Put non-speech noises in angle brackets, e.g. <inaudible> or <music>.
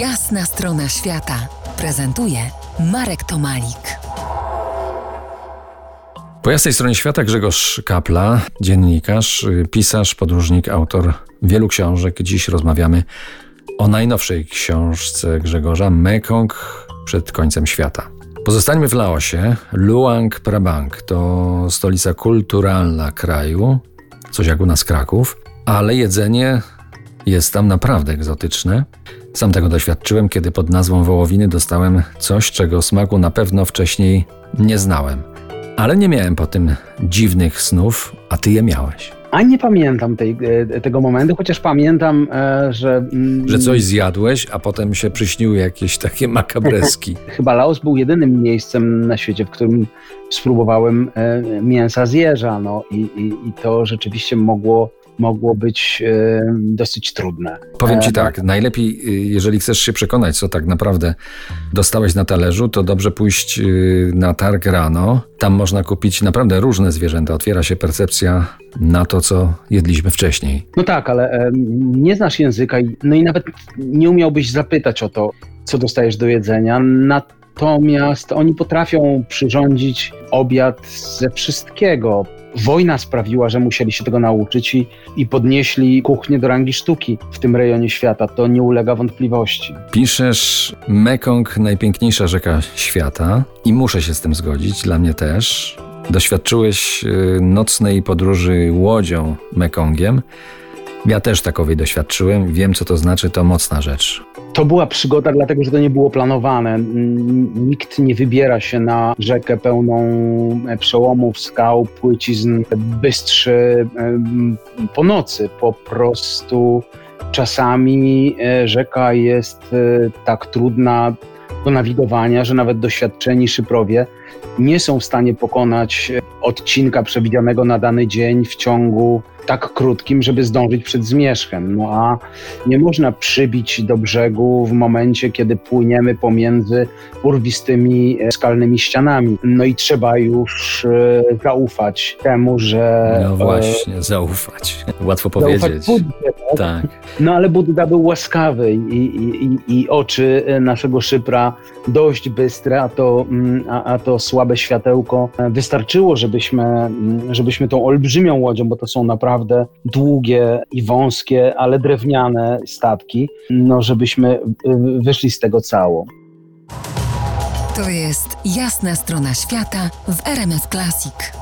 Jasna strona świata prezentuje Marek Tomalik. Po jasnej stronie świata Grzegorz Kapla, dziennikarz, pisarz, podróżnik, autor wielu książek. Dziś rozmawiamy o najnowszej książce Grzegorza Mekong przed końcem świata. Pozostańmy w Laosie. Luang Prabang to stolica kulturalna kraju, coś jak u nas Kraków, ale jedzenie jest tam naprawdę egzotyczne. Sam tego doświadczyłem, kiedy pod nazwą wołowiny dostałem coś, czego smaku na pewno wcześniej nie znałem. Ale nie miałem po tym dziwnych snów, a ty je miałeś. A nie pamiętam tej, e, tego momentu, chociaż pamiętam, e, że. Mm, że coś zjadłeś, a potem się przyśniły jakieś takie <laughs> makabreski. Chyba Laos był jedynym miejscem na świecie, w którym spróbowałem e, mięsa z jeża. No, i, i, i to rzeczywiście mogło mogło być e, dosyć trudne. Powiem Ci e, tak, najlepiej, y, jeżeli chcesz się przekonać, co tak naprawdę dostałeś na talerzu, to dobrze pójść na targ rano. Tam można kupić naprawdę różne zwierzęta. Otwiera się percepcja na to, co jedliśmy wcześniej. No tak, ale e, nie znasz języka, no i nawet nie umiałbyś zapytać o to, co dostajesz do jedzenia. Natomiast oni potrafią przyrządzić obiad ze wszystkiego wojna sprawiła, że musieli się tego nauczyć i, i podnieśli kuchnię do rangi sztuki w tym rejonie świata. To nie ulega wątpliwości. Piszesz Mekong, najpiękniejsza rzeka świata i muszę się z tym zgodzić, dla mnie też. Doświadczyłeś y, nocnej podróży łodzią Mekongiem. Ja też takowej doświadczyłem, wiem co to znaczy, to mocna rzecz. To była przygoda, dlatego że to nie było planowane. Nikt nie wybiera się na rzekę pełną e, przełomów, skał, płycizn, bystrzy po nocy. Po prostu czasami e, rzeka jest e, tak trudna do nawigowania, że nawet doświadczeni szyprowie nie są w stanie pokonać odcinka przewidzianego na dany dzień w ciągu tak krótkim, żeby zdążyć przed zmierzchem. No a nie można przybić do brzegu w momencie, kiedy płyniemy pomiędzy urwistymi e, skalnymi ścianami. No i trzeba już e, zaufać temu, że... No właśnie, zaufać. Łatwo powiedzieć. Buddę, tak? tak. No ale Budda był łaskawy i, i, i oczy naszego szypra dość bystre, a to, mm, a, a to słabe światełko wystarczyło, żebyśmy, mm, żebyśmy tą olbrzymią łodzią, bo to są naprawdę długie i wąskie, ale drewniane statki, no żebyśmy y, wyszli z tego cało. To jest jasna strona świata w RMS Classic.